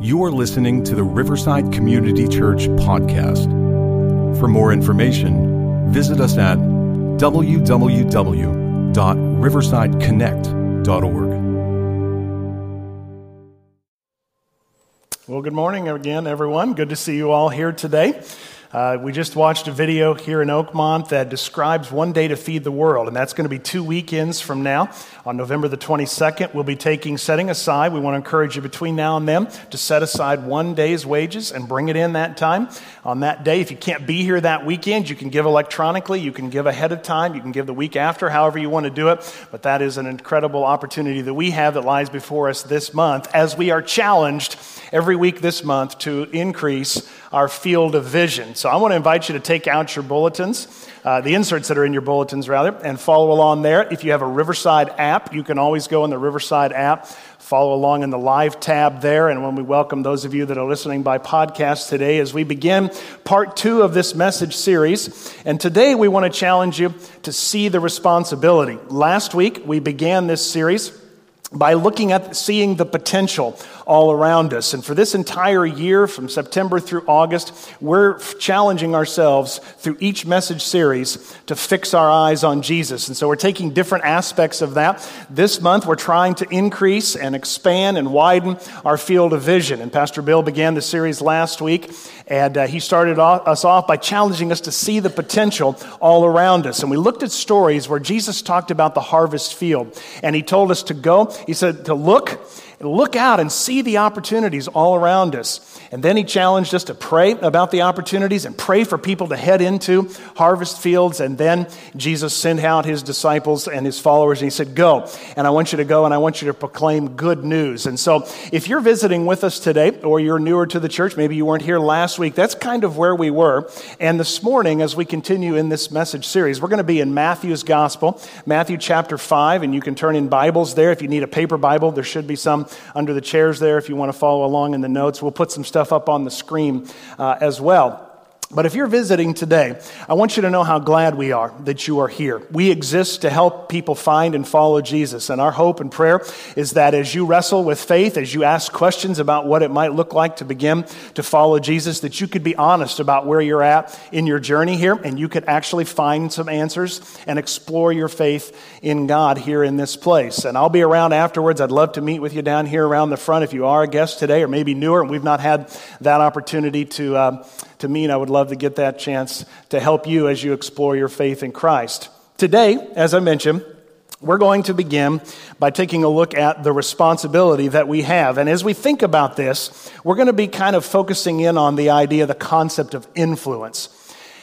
You're listening to the Riverside Community Church podcast. For more information, visit us at www.riversideconnect.org. Well, good morning again, everyone. Good to see you all here today. Uh, we just watched a video here in Oakmont that describes one day to feed the world, and that's going to be two weekends from now. On November the 22nd, we'll be taking, setting aside, we want to encourage you between now and then to set aside one day's wages and bring it in that time. On that day, if you can't be here that weekend, you can give electronically, you can give ahead of time, you can give the week after, however you want to do it. But that is an incredible opportunity that we have that lies before us this month as we are challenged every week this month to increase our field of vision. So I want to invite you to take out your bulletins, uh, the inserts that are in your bulletins, rather, and follow along there. If you have a Riverside app, you can always go in the Riverside app, follow along in the live tab there. And when we welcome those of you that are listening by podcast today, as we begin part two of this message series. And today we want to challenge you to see the responsibility. Last week we began this series by looking at seeing the potential all around us. And for this entire year, from September through August, we're challenging ourselves through each message series to fix our eyes on Jesus. And so we're taking different aspects of that. This month, we're trying to increase and expand and widen our field of vision. And Pastor Bill began the series last week, and uh, he started off, us off by challenging us to see the potential all around us. And we looked at stories where Jesus talked about the harvest field, and he told us to go, he said to look look out and see the opportunities all around us. And then he challenged us to pray about the opportunities and pray for people to head into harvest fields. And then Jesus sent out his disciples and his followers, and he said, Go. And I want you to go and I want you to proclaim good news. And so if you're visiting with us today or you're newer to the church, maybe you weren't here last week, that's kind of where we were. And this morning, as we continue in this message series, we're going to be in Matthew's Gospel, Matthew chapter 5, and you can turn in Bibles there. If you need a paper Bible, there should be some under the chairs there if you want to follow along in the notes. We'll put some stuff up on the screen uh, as well. But if you're visiting today, I want you to know how glad we are that you are here. We exist to help people find and follow Jesus. And our hope and prayer is that as you wrestle with faith, as you ask questions about what it might look like to begin to follow Jesus, that you could be honest about where you're at in your journey here and you could actually find some answers and explore your faith in God here in this place. And I'll be around afterwards. I'd love to meet with you down here around the front if you are a guest today or maybe newer and we've not had that opportunity to. Uh, to me, and I would love to get that chance to help you as you explore your faith in Christ. Today, as I mentioned, we're going to begin by taking a look at the responsibility that we have. And as we think about this, we're going to be kind of focusing in on the idea, the concept of influence.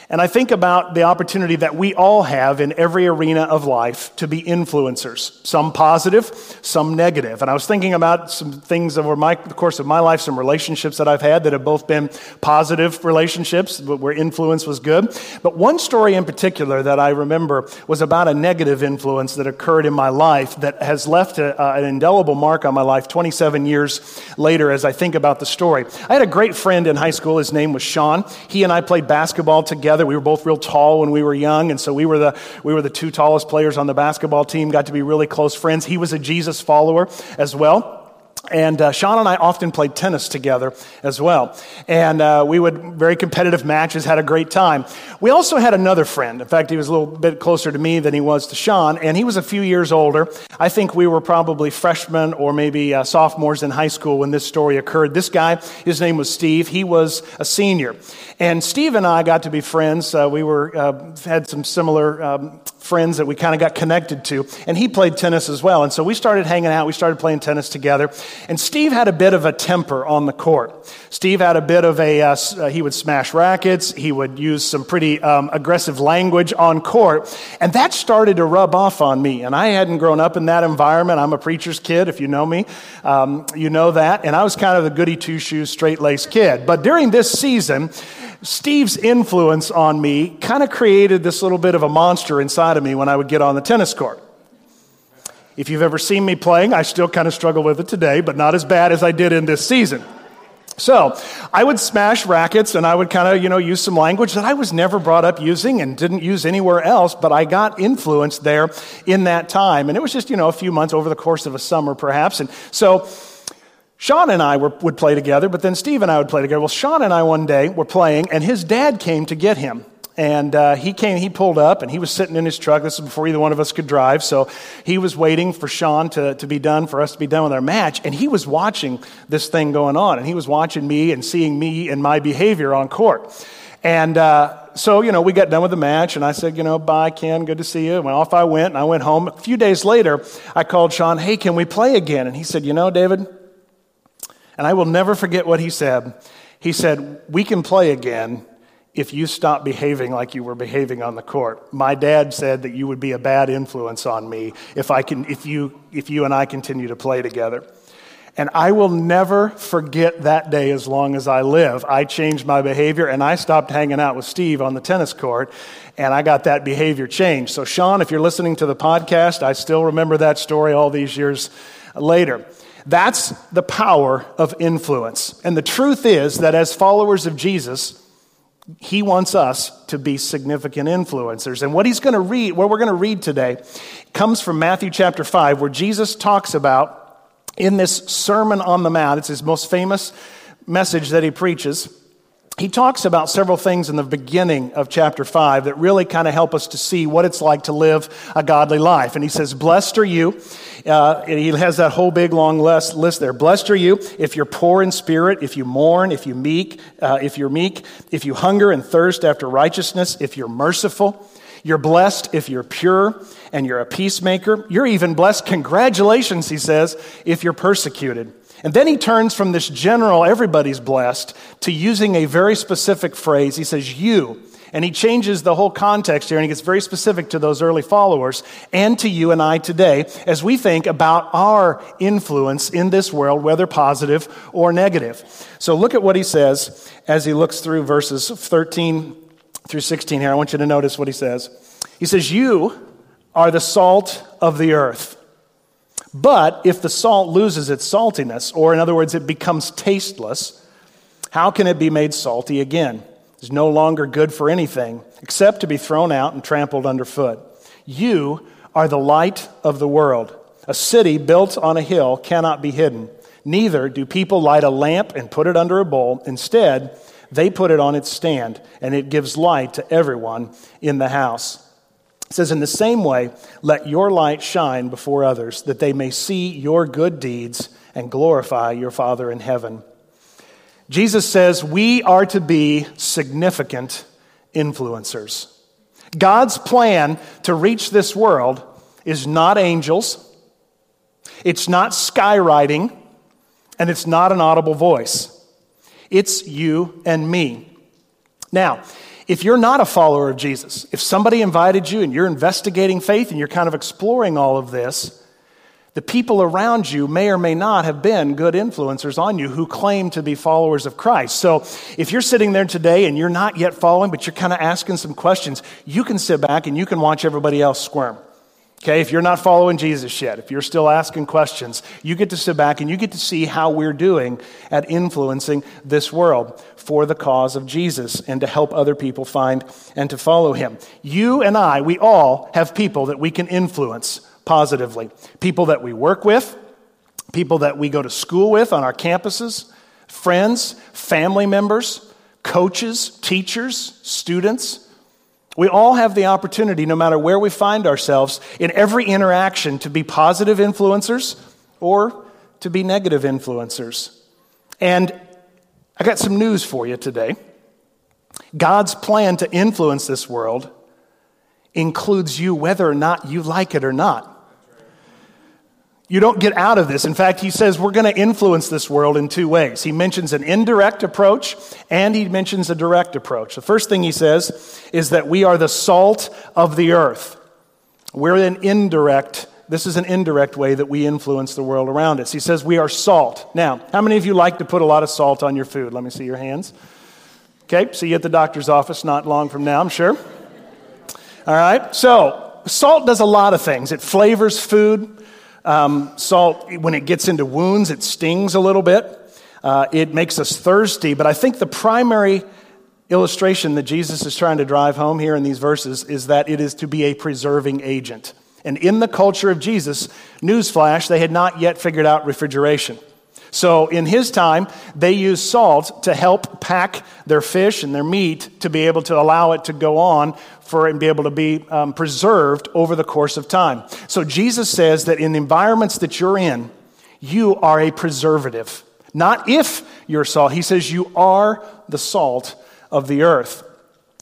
And I think about the opportunity that we all have in every arena of life to be influencers, some positive, some negative. And I was thinking about some things over my, the course of my life, some relationships that I've had that have both been positive relationships where influence was good. But one story in particular that I remember was about a negative influence that occurred in my life that has left a, uh, an indelible mark on my life 27 years later as I think about the story. I had a great friend in high school. His name was Sean. He and I played basketball together together. We were both real tall when we were young, and so we were the, we were the two tallest players on the basketball team, got to be really close friends. He was a Jesus follower as well. And uh, Sean and I often played tennis together as well. And uh, we would, very competitive matches, had a great time. We also had another friend. In fact, he was a little bit closer to me than he was to Sean, and he was a few years older. I think we were probably freshmen or maybe uh, sophomores in high school when this story occurred. This guy, his name was Steve. He was a senior. And Steve and I got to be friends. Uh, we were, uh, had some similar um, friends that we kind of got connected to. And he played tennis as well. And so we started hanging out. We started playing tennis together. And Steve had a bit of a temper on the court. Steve had a bit of a, uh, uh, he would smash rackets. He would use some pretty um, aggressive language on court. And that started to rub off on me. And I hadn't grown up in that environment. I'm a preacher's kid, if you know me. Um, you know that. And I was kind of the goody two shoes, straight laced kid. But during this season, Steve's influence on me kind of created this little bit of a monster inside of me when I would get on the tennis court. If you've ever seen me playing, I still kind of struggle with it today, but not as bad as I did in this season. So I would smash rackets and I would kind of, you know, use some language that I was never brought up using and didn't use anywhere else, but I got influenced there in that time. And it was just, you know, a few months over the course of a summer perhaps. And so Sean and I were, would play together, but then Steve and I would play together. Well, Sean and I one day were playing, and his dad came to get him. And uh, he came, he pulled up, and he was sitting in his truck. This was before either one of us could drive. So he was waiting for Sean to, to be done, for us to be done with our match. And he was watching this thing going on. And he was watching me and seeing me and my behavior on court. And uh, so, you know, we got done with the match, and I said, you know, bye, Ken, good to see you. And off I went, and I went home. A few days later, I called Sean, hey, can we play again? And he said, you know, David, and I will never forget what he said. He said, we can play again if you stop behaving like you were behaving on the court. My dad said that you would be a bad influence on me if, I can, if, you, if you and I continue to play together. And I will never forget that day as long as I live. I changed my behavior and I stopped hanging out with Steve on the tennis court and I got that behavior changed. So, Sean, if you're listening to the podcast, I still remember that story all these years later. That's the power of influence. And the truth is that as followers of Jesus, he wants us to be significant influencers. And what he's going to read, what we're going to read today, comes from Matthew chapter 5, where Jesus talks about in this Sermon on the Mount, it's his most famous message that he preaches. He talks about several things in the beginning of chapter 5 that really kind of help us to see what it's like to live a godly life. And he says, Blessed are you. Uh, he has that whole big long list, list there. Blessed are you if you're poor in spirit, if you mourn, if you meek, uh, if you're meek, if you hunger and thirst after righteousness, if you're merciful. You're blessed if you're pure and you're a peacemaker. You're even blessed, congratulations, he says, if you're persecuted. And then he turns from this general, everybody's blessed, to using a very specific phrase. He says, You. And he changes the whole context here and he gets very specific to those early followers and to you and I today as we think about our influence in this world, whether positive or negative. So look at what he says as he looks through verses 13 through 16 here. I want you to notice what he says. He says, You are the salt of the earth. But if the salt loses its saltiness, or in other words, it becomes tasteless, how can it be made salty again? It's no longer good for anything except to be thrown out and trampled underfoot. You are the light of the world. A city built on a hill cannot be hidden. Neither do people light a lamp and put it under a bowl. Instead, they put it on its stand, and it gives light to everyone in the house. It says, In the same way, let your light shine before others, that they may see your good deeds and glorify your Father in heaven. Jesus says we are to be significant influencers. God's plan to reach this world is not angels, it's not skywriting, and it's not an audible voice. It's you and me. Now, if you're not a follower of Jesus, if somebody invited you and you're investigating faith and you're kind of exploring all of this, the people around you may or may not have been good influencers on you who claim to be followers of Christ. So if you're sitting there today and you're not yet following, but you're kind of asking some questions, you can sit back and you can watch everybody else squirm. Okay, if you're not following Jesus yet, if you're still asking questions, you get to sit back and you get to see how we're doing at influencing this world for the cause of Jesus and to help other people find and to follow him. You and I, we all have people that we can influence positively. People that we work with, people that we go to school with on our campuses, friends, family members, coaches, teachers, students we all have the opportunity, no matter where we find ourselves, in every interaction to be positive influencers or to be negative influencers. And I got some news for you today. God's plan to influence this world includes you whether or not you like it or not. You don't get out of this. In fact, he says we're going to influence this world in two ways. He mentions an indirect approach and he mentions a direct approach. The first thing he says is that we are the salt of the earth. We're an indirect, this is an indirect way that we influence the world around us. He says we are salt. Now, how many of you like to put a lot of salt on your food? Let me see your hands. Okay, see you at the doctor's office not long from now, I'm sure. All right, so salt does a lot of things. It flavors food. Um, salt, when it gets into wounds, it stings a little bit. Uh, it makes us thirsty. But I think the primary illustration that Jesus is trying to drive home here in these verses is that it is to be a preserving agent. And in the culture of Jesus, newsflash, they had not yet figured out refrigeration. So in his time, they used salt to help pack their fish and their meat to be able to allow it to go on for and be able to be um, preserved over the course of time. So Jesus says that in the environments that you're in, you are a preservative. Not if you're salt. He says you are the salt of the earth.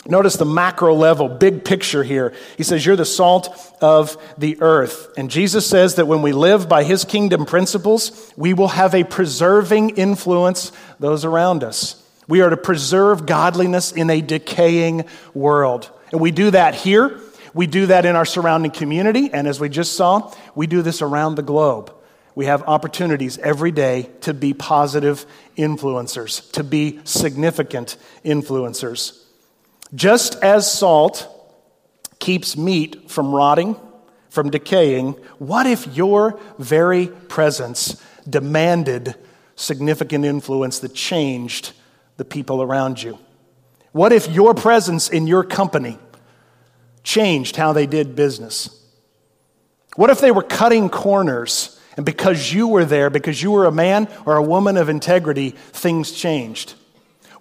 Notice the macro level, big picture here. He says, You're the salt of the earth. And Jesus says that when we live by his kingdom principles, we will have a preserving influence those around us. We are to preserve godliness in a decaying world. And we do that here. We do that in our surrounding community. And as we just saw, we do this around the globe. We have opportunities every day to be positive influencers, to be significant influencers. Just as salt keeps meat from rotting, from decaying, what if your very presence demanded significant influence that changed the people around you? What if your presence in your company changed how they did business? What if they were cutting corners and because you were there, because you were a man or a woman of integrity, things changed?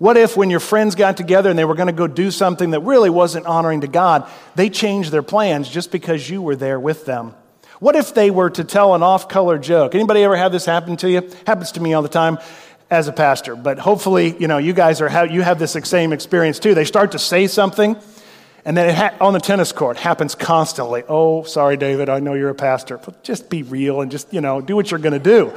What if, when your friends got together and they were going to go do something that really wasn't honoring to God, they changed their plans just because you were there with them? What if they were to tell an off-color joke? Anybody ever have this happen to you? Happens to me all the time as a pastor. But hopefully, you know, you guys are you have this same experience too. They start to say something and then ha- on the tennis court happens constantly. Oh, sorry, David, I know you're a pastor. But just be real and just, you know, do what you're going to do.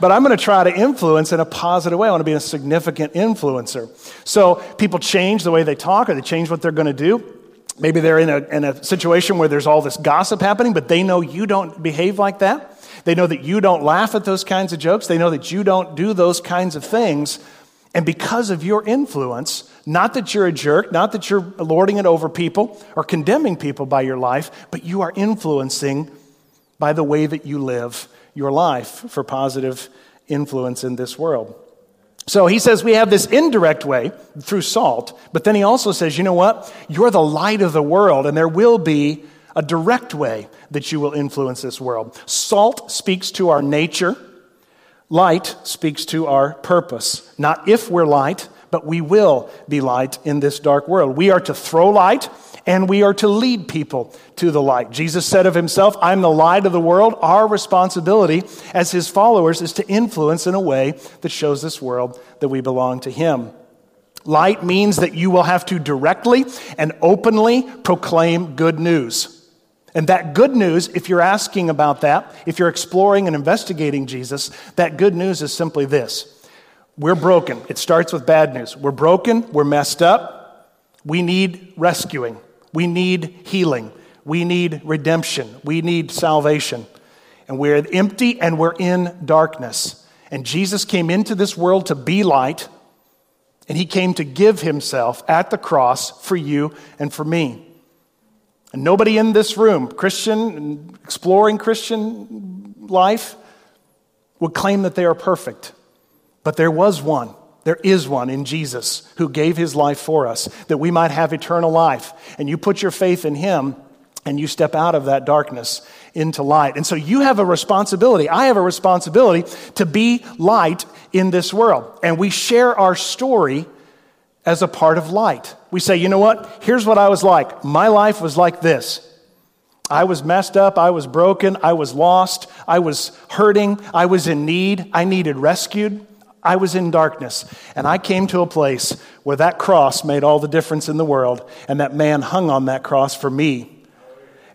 But I'm going to try to influence in a positive way. I want to be a significant influencer. So people change the way they talk or they change what they're going to do. Maybe they're in a, in a situation where there's all this gossip happening, but they know you don't behave like that. They know that you don't laugh at those kinds of jokes. They know that you don't do those kinds of things. And because of your influence, not that you're a jerk, not that you're lording it over people or condemning people by your life, but you are influencing by the way that you live your life for positive influence in this world. So he says we have this indirect way through salt, but then he also says, you know what? You're the light of the world, and there will be a direct way that you will influence this world. Salt speaks to our nature, light speaks to our purpose. Not if we're light, but we will be light in this dark world. We are to throw light and we are to lead people to the light. Jesus said of himself, I'm the light of the world. Our responsibility as his followers is to influence in a way that shows this world that we belong to him. Light means that you will have to directly and openly proclaim good news. And that good news, if you're asking about that, if you're exploring and investigating Jesus, that good news is simply this we're broken. It starts with bad news. We're broken, we're messed up, we need rescuing, we need healing, we need redemption, we need salvation. And we're empty and we're in darkness. And Jesus came into this world to be light, and he came to give himself at the cross for you and for me. And nobody in this room, Christian, exploring Christian life, would claim that they are perfect. But there was one. There is one in Jesus who gave his life for us that we might have eternal life. And you put your faith in him and you step out of that darkness into light. And so you have a responsibility. I have a responsibility to be light in this world. And we share our story as a part of light. We say, you know what? Here's what I was like. My life was like this. I was messed up. I was broken. I was lost. I was hurting. I was in need. I needed rescued. I was in darkness, and I came to a place where that cross made all the difference in the world, and that man hung on that cross for me.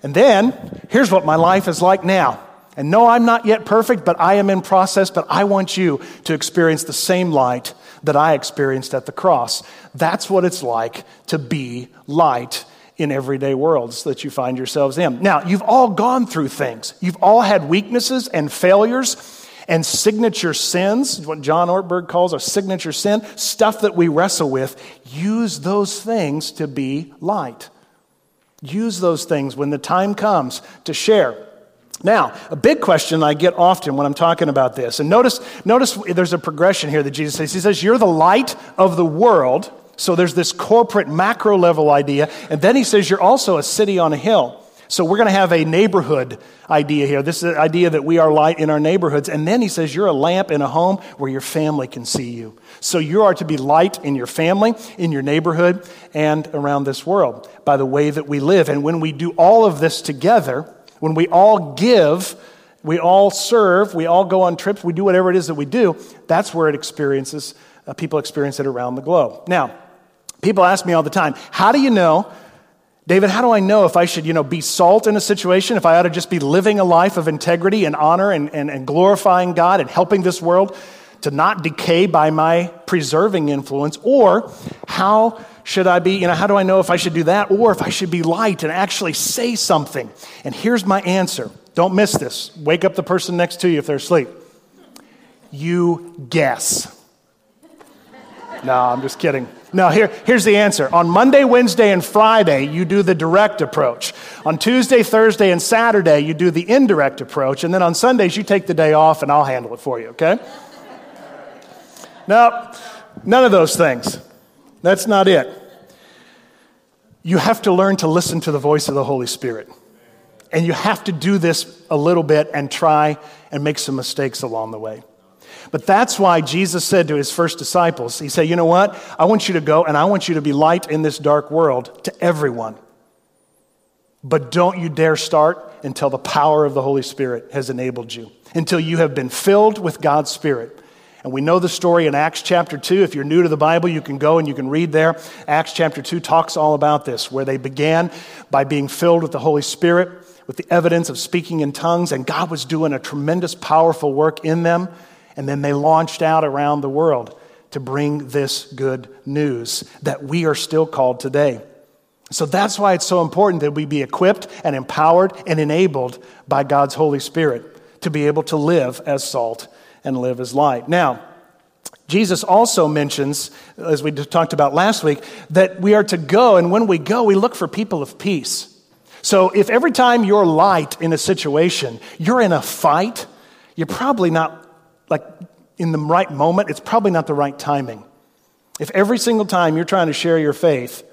And then, here's what my life is like now. And no, I'm not yet perfect, but I am in process, but I want you to experience the same light that I experienced at the cross. That's what it's like to be light in everyday worlds that you find yourselves in. Now, you've all gone through things. You've all had weaknesses and failures and signature sins, what John Ortberg calls a signature sin, stuff that we wrestle with, use those things to be light. Use those things when the time comes to share. Now, a big question I get often when I'm talking about this, and notice, notice there's a progression here that Jesus says. He says, You're the light of the world. So there's this corporate macro level idea. And then he says, You're also a city on a hill. So we're going to have a neighborhood idea here. This is the idea that we are light in our neighborhoods. And then he says, You're a lamp in a home where your family can see you. So you are to be light in your family, in your neighborhood, and around this world by the way that we live. And when we do all of this together, when we all give, we all serve, we all go on trips, we do whatever it is that we do, that's where it experiences, uh, people experience it around the globe. Now, people ask me all the time, how do you know David, how do I know if I should, you know, be salt in a situation, if I ought to just be living a life of integrity and honor and, and, and glorifying God and helping this world to not decay by my preserving influence? Or how should I be, you know, how do I know if I should do that or if I should be light and actually say something? And here's my answer. Don't miss this. Wake up the person next to you if they're asleep. You guess. No, I'm just kidding. No, here, here's the answer. On Monday, Wednesday, and Friday, you do the direct approach. On Tuesday, Thursday, and Saturday, you do the indirect approach. And then on Sundays, you take the day off and I'll handle it for you, okay? no, none of those things. That's not it. You have to learn to listen to the voice of the Holy Spirit. And you have to do this a little bit and try and make some mistakes along the way. But that's why Jesus said to his first disciples, He said, You know what? I want you to go and I want you to be light in this dark world to everyone. But don't you dare start until the power of the Holy Spirit has enabled you, until you have been filled with God's Spirit. And we know the story in Acts chapter 2. If you're new to the Bible, you can go and you can read there. Acts chapter 2 talks all about this, where they began by being filled with the Holy Spirit, with the evidence of speaking in tongues, and God was doing a tremendous, powerful work in them. And then they launched out around the world to bring this good news that we are still called today. So that's why it's so important that we be equipped and empowered and enabled by God's Holy Spirit to be able to live as salt and live as light. Now, Jesus also mentions, as we talked about last week, that we are to go, and when we go, we look for people of peace. So if every time you're light in a situation, you're in a fight, you're probably not like in the right moment, it's probably not the right timing. If every single time you're trying to share your faith,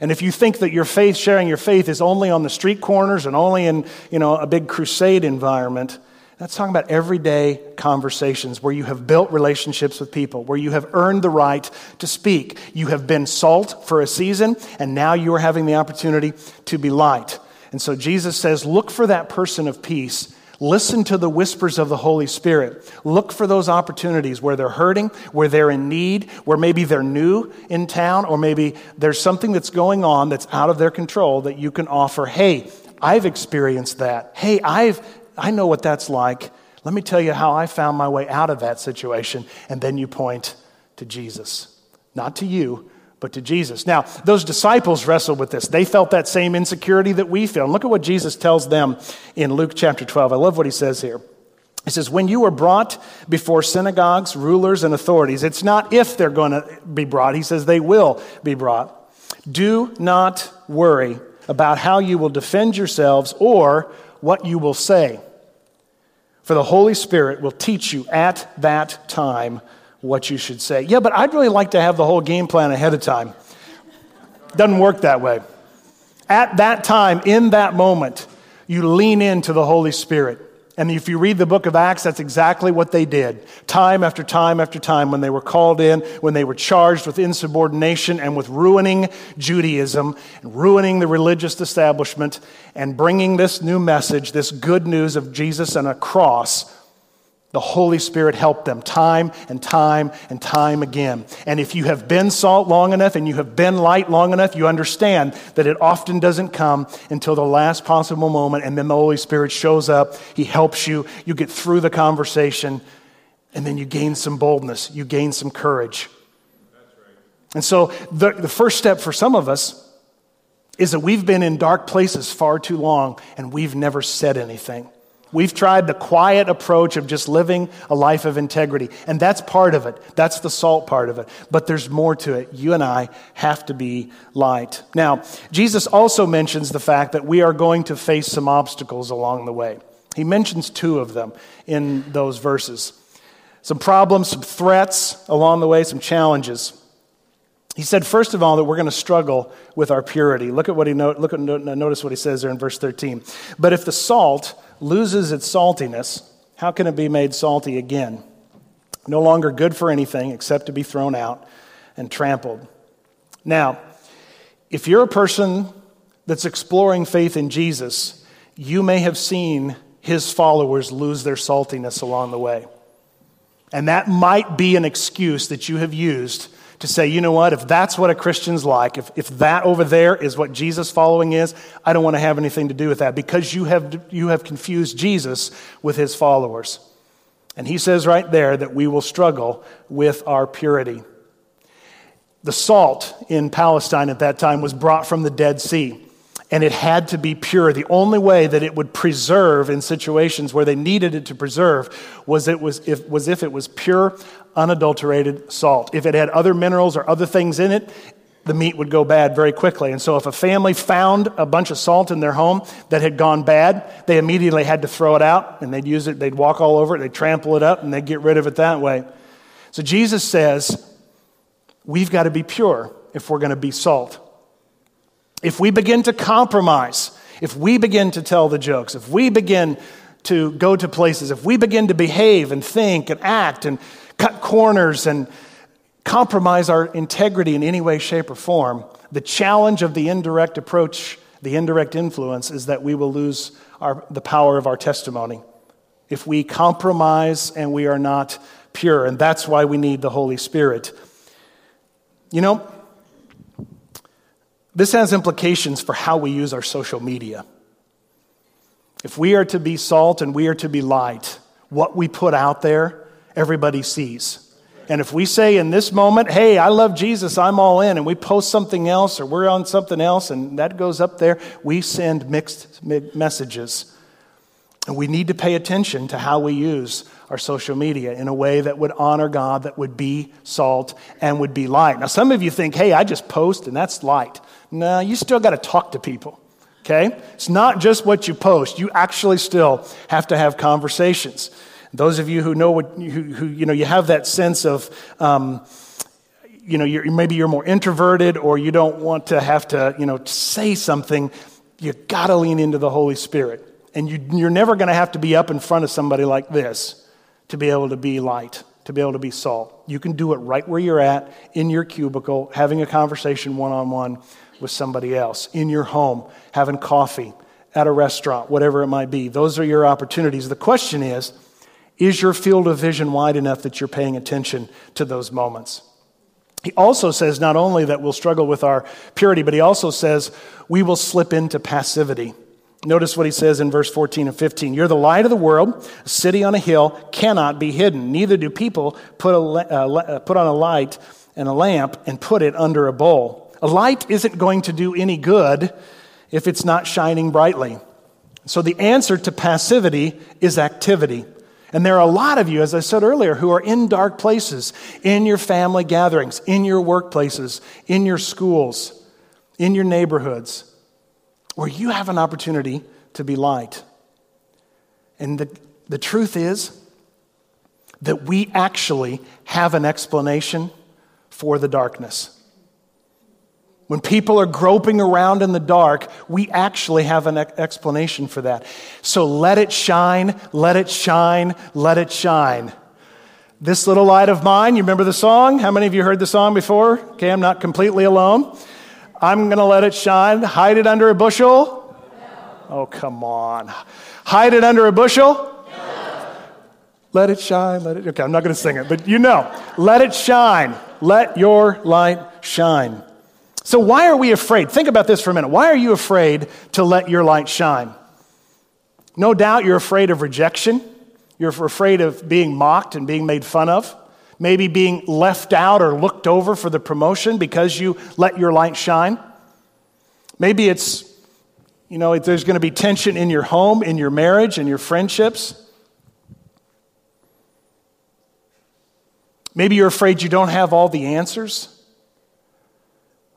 and if you think that your faith, sharing your faith, is only on the street corners and only in you know, a big crusade environment, that's talking about everyday conversations where you have built relationships with people, where you have earned the right to speak. You have been salt for a season, and now you are having the opportunity to be light. And so Jesus says, Look for that person of peace Listen to the whispers of the Holy Spirit. Look for those opportunities where they're hurting, where they're in need, where maybe they're new in town, or maybe there's something that's going on that's out of their control that you can offer. Hey, I've experienced that. Hey, I've, I know what that's like. Let me tell you how I found my way out of that situation. And then you point to Jesus. Not to you, but to Jesus. Now, those disciples wrestled with this. They felt that same insecurity that we feel. And look at what Jesus tells them in Luke chapter 12. I love what he says here. He says, When you are brought before synagogues, rulers, and authorities, it's not if they're going to be brought. He says they will be brought. Do not worry about how you will defend yourselves or what you will say. For the Holy Spirit will teach you at that time what you should say. Yeah, but I'd really like to have the whole game plan ahead of time. Doesn't work that way. At that time, in that moment, you lean into the Holy Spirit. And if you read the book of Acts, that's exactly what they did. Time after time after time, when they were called in, when they were charged with insubordination and with ruining Judaism, and ruining the religious establishment, and bringing this new message, this good news of Jesus and a cross the Holy Spirit helped them time and time and time again. And if you have been salt long enough and you have been light long enough, you understand that it often doesn't come until the last possible moment. And then the Holy Spirit shows up, He helps you, you get through the conversation, and then you gain some boldness, you gain some courage. And so the, the first step for some of us is that we've been in dark places far too long and we've never said anything. We've tried the quiet approach of just living a life of integrity, and that's part of it. That's the salt part of it. But there's more to it. You and I have to be light. Now, Jesus also mentions the fact that we are going to face some obstacles along the way. He mentions two of them in those verses some problems, some threats along the way, some challenges. He said, first of all, that we're going to struggle with our purity. Look at what he note, look at, notice what he says there in verse 13. But if the salt loses its saltiness, how can it be made salty again? No longer good for anything except to be thrown out and trampled. Now, if you're a person that's exploring faith in Jesus, you may have seen his followers lose their saltiness along the way. And that might be an excuse that you have used to say, you know what, if that's what a Christian's like, if, if that over there is what Jesus following is, I don't want to have anything to do with that because you have, you have confused Jesus with his followers. And he says right there that we will struggle with our purity. The salt in Palestine at that time was brought from the Dead Sea and it had to be pure. The only way that it would preserve in situations where they needed it to preserve was, it was, if, was if it was pure, unadulterated salt. If it had other minerals or other things in it, the meat would go bad very quickly. And so, if a family found a bunch of salt in their home that had gone bad, they immediately had to throw it out and they'd use it, they'd walk all over it, they'd trample it up, and they'd get rid of it that way. So, Jesus says, we've got to be pure if we're going to be salt. If we begin to compromise, if we begin to tell the jokes, if we begin to go to places, if we begin to behave and think and act and cut corners and compromise our integrity in any way, shape, or form, the challenge of the indirect approach, the indirect influence, is that we will lose our, the power of our testimony. If we compromise and we are not pure, and that's why we need the Holy Spirit. You know, this has implications for how we use our social media. If we are to be salt and we are to be light, what we put out there, everybody sees. And if we say in this moment, hey, I love Jesus, I'm all in, and we post something else or we're on something else and that goes up there, we send mixed messages. And we need to pay attention to how we use our social media in a way that would honor God, that would be salt and would be light. Now, some of you think, hey, I just post and that's light. No, you still got to talk to people. Okay? It's not just what you post. You actually still have to have conversations. Those of you who know what, who, who you know, you have that sense of, um, you know, you're, maybe you're more introverted or you don't want to have to, you know, say something. You got to lean into the Holy Spirit. And you, you're never going to have to be up in front of somebody like this to be able to be light, to be able to be salt. You can do it right where you're at, in your cubicle, having a conversation one on one with somebody else, in your home, having coffee, at a restaurant, whatever it might be. Those are your opportunities. The question is is your field of vision wide enough that you're paying attention to those moments? He also says not only that we'll struggle with our purity, but he also says we will slip into passivity. Notice what he says in verse 14 and 15. You're the light of the world. A city on a hill cannot be hidden. Neither do people put, a, uh, put on a light and a lamp and put it under a bowl a light isn't going to do any good if it's not shining brightly. So the answer to passivity is activity. And there are a lot of you, as I said earlier, who are in dark places, in your family gatherings, in your workplaces, in your schools, in your neighborhoods, where you have an opportunity to be light. And the, the truth is that we actually have an explanation for the darkness. When people are groping around in the dark, we actually have an explanation for that. So let it shine, let it shine, let it shine. This little light of mine, you remember the song? How many of you heard the song before? Okay, I'm not completely alone. I'm going to let it shine. Hide it under a bushel? Oh, come on. Hide it under a bushel? Let it shine, let it. Okay, I'm not going to sing it, but you know. Let it shine. Let your light shine. So, why are we afraid? Think about this for a minute. Why are you afraid to let your light shine? No doubt you're afraid of rejection. You're afraid of being mocked and being made fun of. Maybe being left out or looked over for the promotion because you let your light shine. Maybe it's, you know, there's going to be tension in your home, in your marriage, in your friendships. Maybe you're afraid you don't have all the answers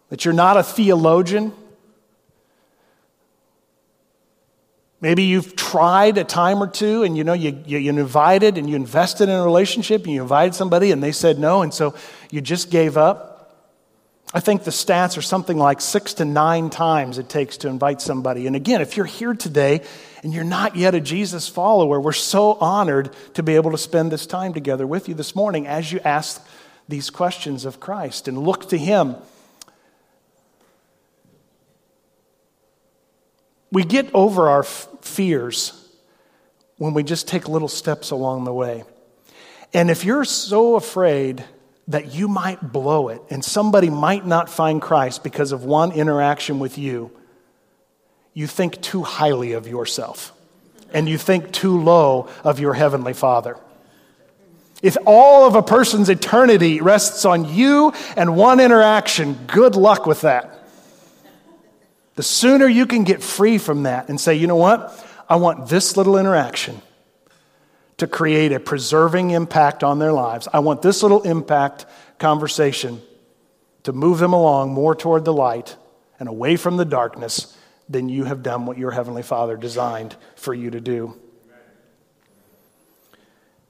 that you're not a theologian. Maybe you've tried a time or two and you know you, you, you, invited and you invested in a relationship and you invited somebody and they said no and so you just gave up. I think the stats are something like six to nine times it takes to invite somebody. And again, if you're here today and you're not yet a Jesus follower, we're so honored to be able to spend this time together with you this morning as you ask these questions of Christ and look to Him. We get over our f- fears when we just take little steps along the way. And if you're so afraid that you might blow it and somebody might not find Christ because of one interaction with you, you think too highly of yourself and you think too low of your Heavenly Father. If all of a person's eternity rests on you and one interaction, good luck with that. The sooner you can get free from that and say, you know what? I want this little interaction to create a preserving impact on their lives. I want this little impact conversation to move them along more toward the light and away from the darkness than you have done what your Heavenly Father designed for you to do.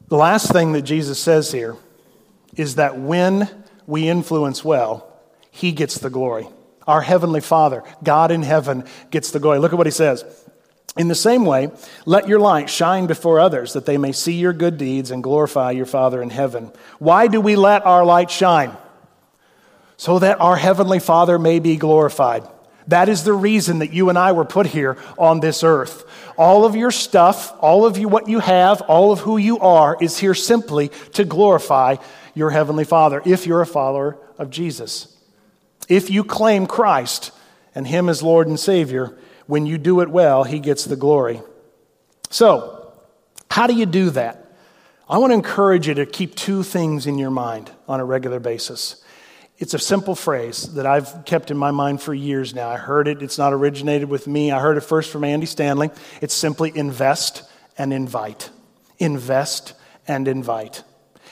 The last thing that Jesus says here is that when we influence well, He gets the glory. Our Heavenly Father, God in heaven, gets the glory. Look at what He says. In the same way, let your light shine before others that they may see your good deeds and glorify your Father in heaven. Why do we let our light shine? So that our Heavenly Father may be glorified. That is the reason that you and I were put here on this earth. All of your stuff, all of you, what you have, all of who you are is here simply to glorify your Heavenly Father if you're a follower of Jesus. If you claim Christ and Him as Lord and Savior, when you do it well, He gets the glory. So, how do you do that? I want to encourage you to keep two things in your mind on a regular basis. It's a simple phrase that I've kept in my mind for years now. I heard it, it's not originated with me. I heard it first from Andy Stanley. It's simply invest and invite. Invest and invite.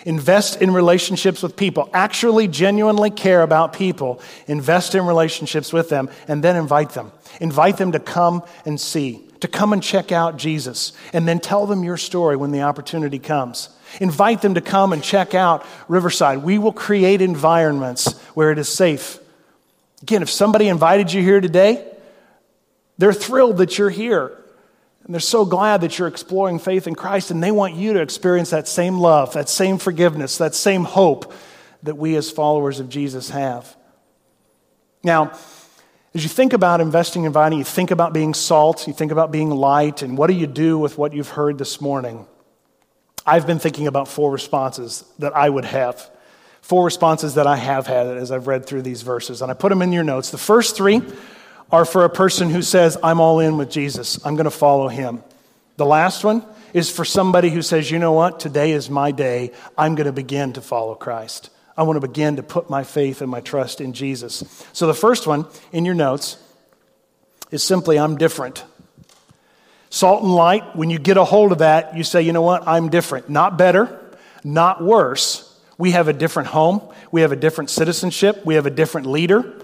Invest in relationships with people. Actually, genuinely care about people. Invest in relationships with them and then invite them. Invite them to come and see, to come and check out Jesus, and then tell them your story when the opportunity comes. Invite them to come and check out Riverside. We will create environments where it is safe. Again, if somebody invited you here today, they're thrilled that you're here. And they're so glad that you're exploring faith in Christ, and they want you to experience that same love, that same forgiveness, that same hope that we as followers of Jesus have. Now, as you think about investing in inviting, you think about being salt, you think about being light, and what do you do with what you've heard this morning? I've been thinking about four responses that I would have. Four responses that I have had as I've read through these verses, and I put them in your notes. The first three are for a person who says, I'm all in with Jesus, I'm going to follow him. The last one is for somebody who says, you know what, today is my day, I'm going to begin to follow Christ. I want to begin to put my faith and my trust in Jesus. So the first one in your notes is simply, I'm different. Salt and light, when you get a hold of that, you say, you know what, I'm different. Not better, not worse. We have a different home, we have a different citizenship, we have a different leader.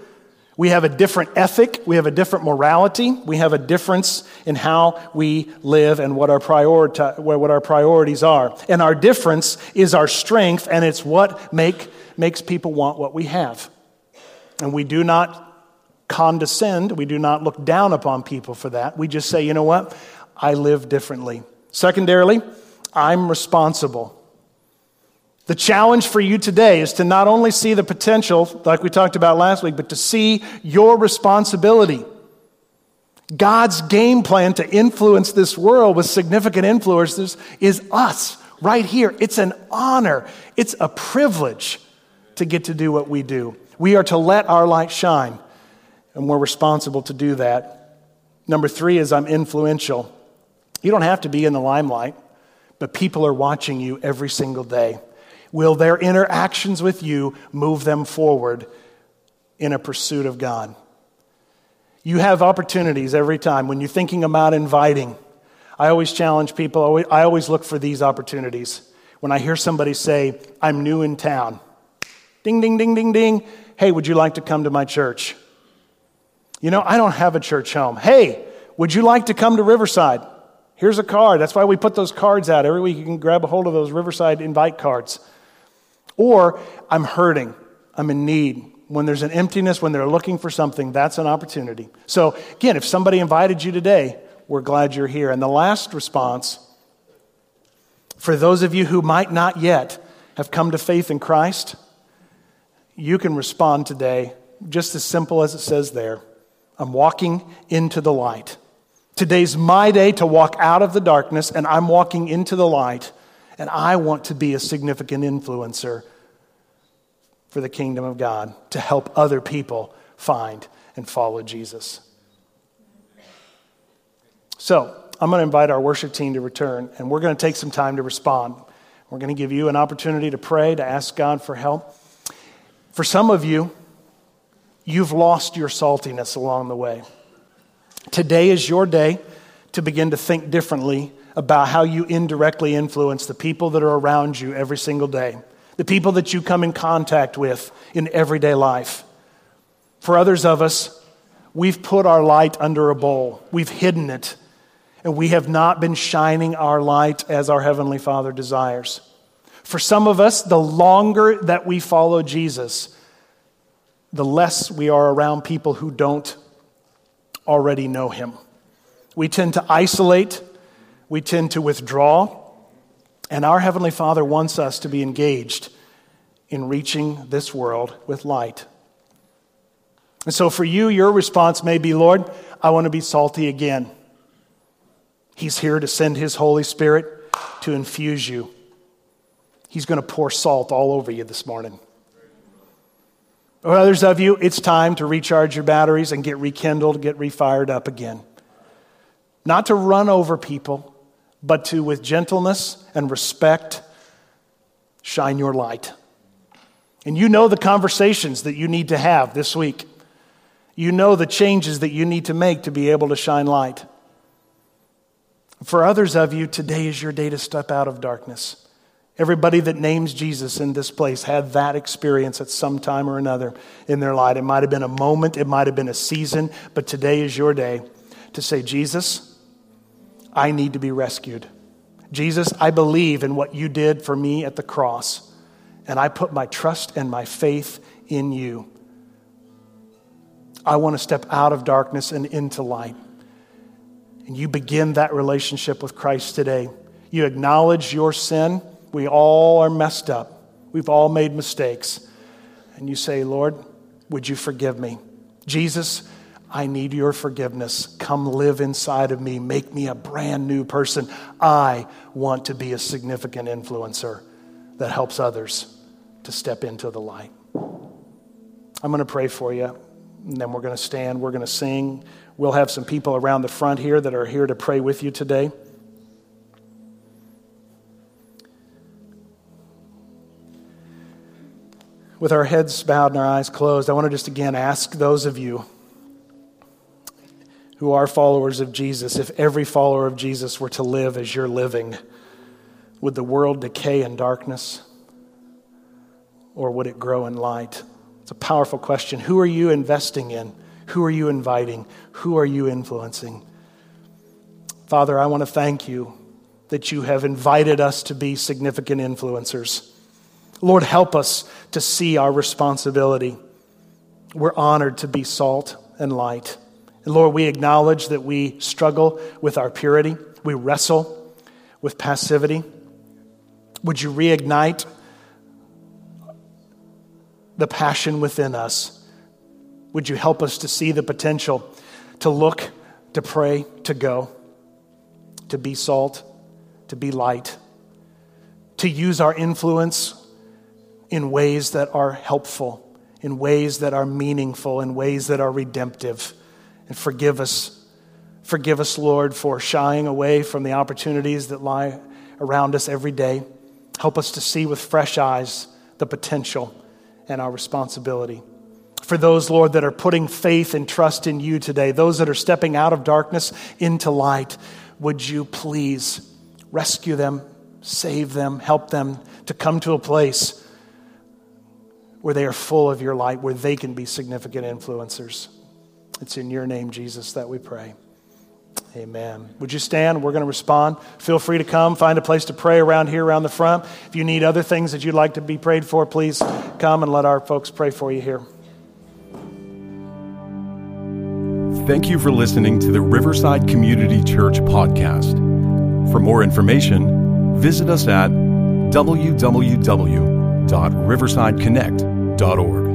We have a different ethic. We have a different morality. We have a difference in how we live and what our, what our priorities are. And our difference is our strength, and it's what make, makes people want what we have. And we do not condescend. We do not look down upon people for that. We just say, you know what? I live differently. Secondarily, I'm responsible. The challenge for you today is to not only see the potential, like we talked about last week, but to see your responsibility. God's game plan to influence this world with significant influencers is us right here. It's an honor, it's a privilege to get to do what we do. We are to let our light shine, and we're responsible to do that. Number three is I'm influential. You don't have to be in the limelight, but people are watching you every single day. Will their interactions with you move them forward in a pursuit of God? You have opportunities every time when you're thinking about inviting. I always challenge people, I always look for these opportunities. When I hear somebody say, I'm new in town, ding, ding, ding, ding, ding, hey, would you like to come to my church? You know, I don't have a church home. Hey, would you like to come to Riverside? Here's a card. That's why we put those cards out. Every week you can grab a hold of those Riverside invite cards. Or I'm hurting, I'm in need. When there's an emptiness, when they're looking for something, that's an opportunity. So, again, if somebody invited you today, we're glad you're here. And the last response for those of you who might not yet have come to faith in Christ, you can respond today just as simple as it says there I'm walking into the light. Today's my day to walk out of the darkness, and I'm walking into the light, and I want to be a significant influencer for the kingdom of God to help other people find and follow Jesus. So, I'm going to invite our worship team to return, and we're going to take some time to respond. We're going to give you an opportunity to pray, to ask God for help. For some of you, you've lost your saltiness along the way. Today is your day to begin to think differently about how you indirectly influence the people that are around you every single day, the people that you come in contact with in everyday life. For others of us, we've put our light under a bowl, we've hidden it and we have not been shining our light as our Heavenly Father desires. For some of us, the longer that we follow Jesus, the less we are around people who don't already know Him. We tend to isolate, we tend to withdraw, and our Heavenly Father wants us to be engaged in reaching this world with light. And so for you, your response may be Lord, I want to be salty again. He's here to send His Holy Spirit to infuse you. He's going to pour salt all over you this morning. Or others of you, it's time to recharge your batteries and get rekindled, get refired up again. Not to run over people, but to, with gentleness and respect, shine your light. And you know the conversations that you need to have this week. You know the changes that you need to make to be able to shine light. For others of you, today is your day to step out of darkness. Everybody that names Jesus in this place had that experience at some time or another in their life. It might have been a moment, it might have been a season, but today is your day to say, Jesus, I need to be rescued. Jesus, I believe in what you did for me at the cross, and I put my trust and my faith in you. I want to step out of darkness and into light and you begin that relationship with Christ today. You acknowledge your sin. We all are messed up, we've all made mistakes. And you say, Lord, would you forgive me? Jesus, I need your forgiveness. Come live inside of me. Make me a brand new person. I want to be a significant influencer that helps others to step into the light. I'm going to pray for you, and then we're going to stand, we're going to sing. We'll have some people around the front here that are here to pray with you today. With our heads bowed and our eyes closed, I want to just again ask those of you who are followers of Jesus if every follower of Jesus were to live as you're living, would the world decay in darkness or would it grow in light? It's a powerful question. Who are you investing in? Who are you inviting? Who are you influencing? Father, I want to thank you that you have invited us to be significant influencers. Lord, help us to see our responsibility. We're honored to be salt and light. And Lord, we acknowledge that we struggle with our purity, we wrestle with passivity. Would you reignite the passion within us would you help us to see the potential to look, to pray, to go, to be salt, to be light, to use our influence in ways that are helpful, in ways that are meaningful, in ways that are redemptive. And forgive us. Forgive us, Lord, for shying away from the opportunities that lie around us every day. Help us to see with fresh eyes the potential and our responsibility for those, Lord, that are putting faith and trust in you today, those that are stepping out of darkness into light, would you please rescue them, save them, help them to come to a place where they are full of your light, where they can be significant influencers. It's in your name, Jesus, that we pray. Amen. Would you stand? We're going to respond. Feel free to come. Find a place to pray around here, around the front. If you need other things that you'd like to be prayed for, please come and let our folks pray for you here. Thank you for listening to the Riverside Community Church podcast. For more information, visit us at www.riversideconnect.org.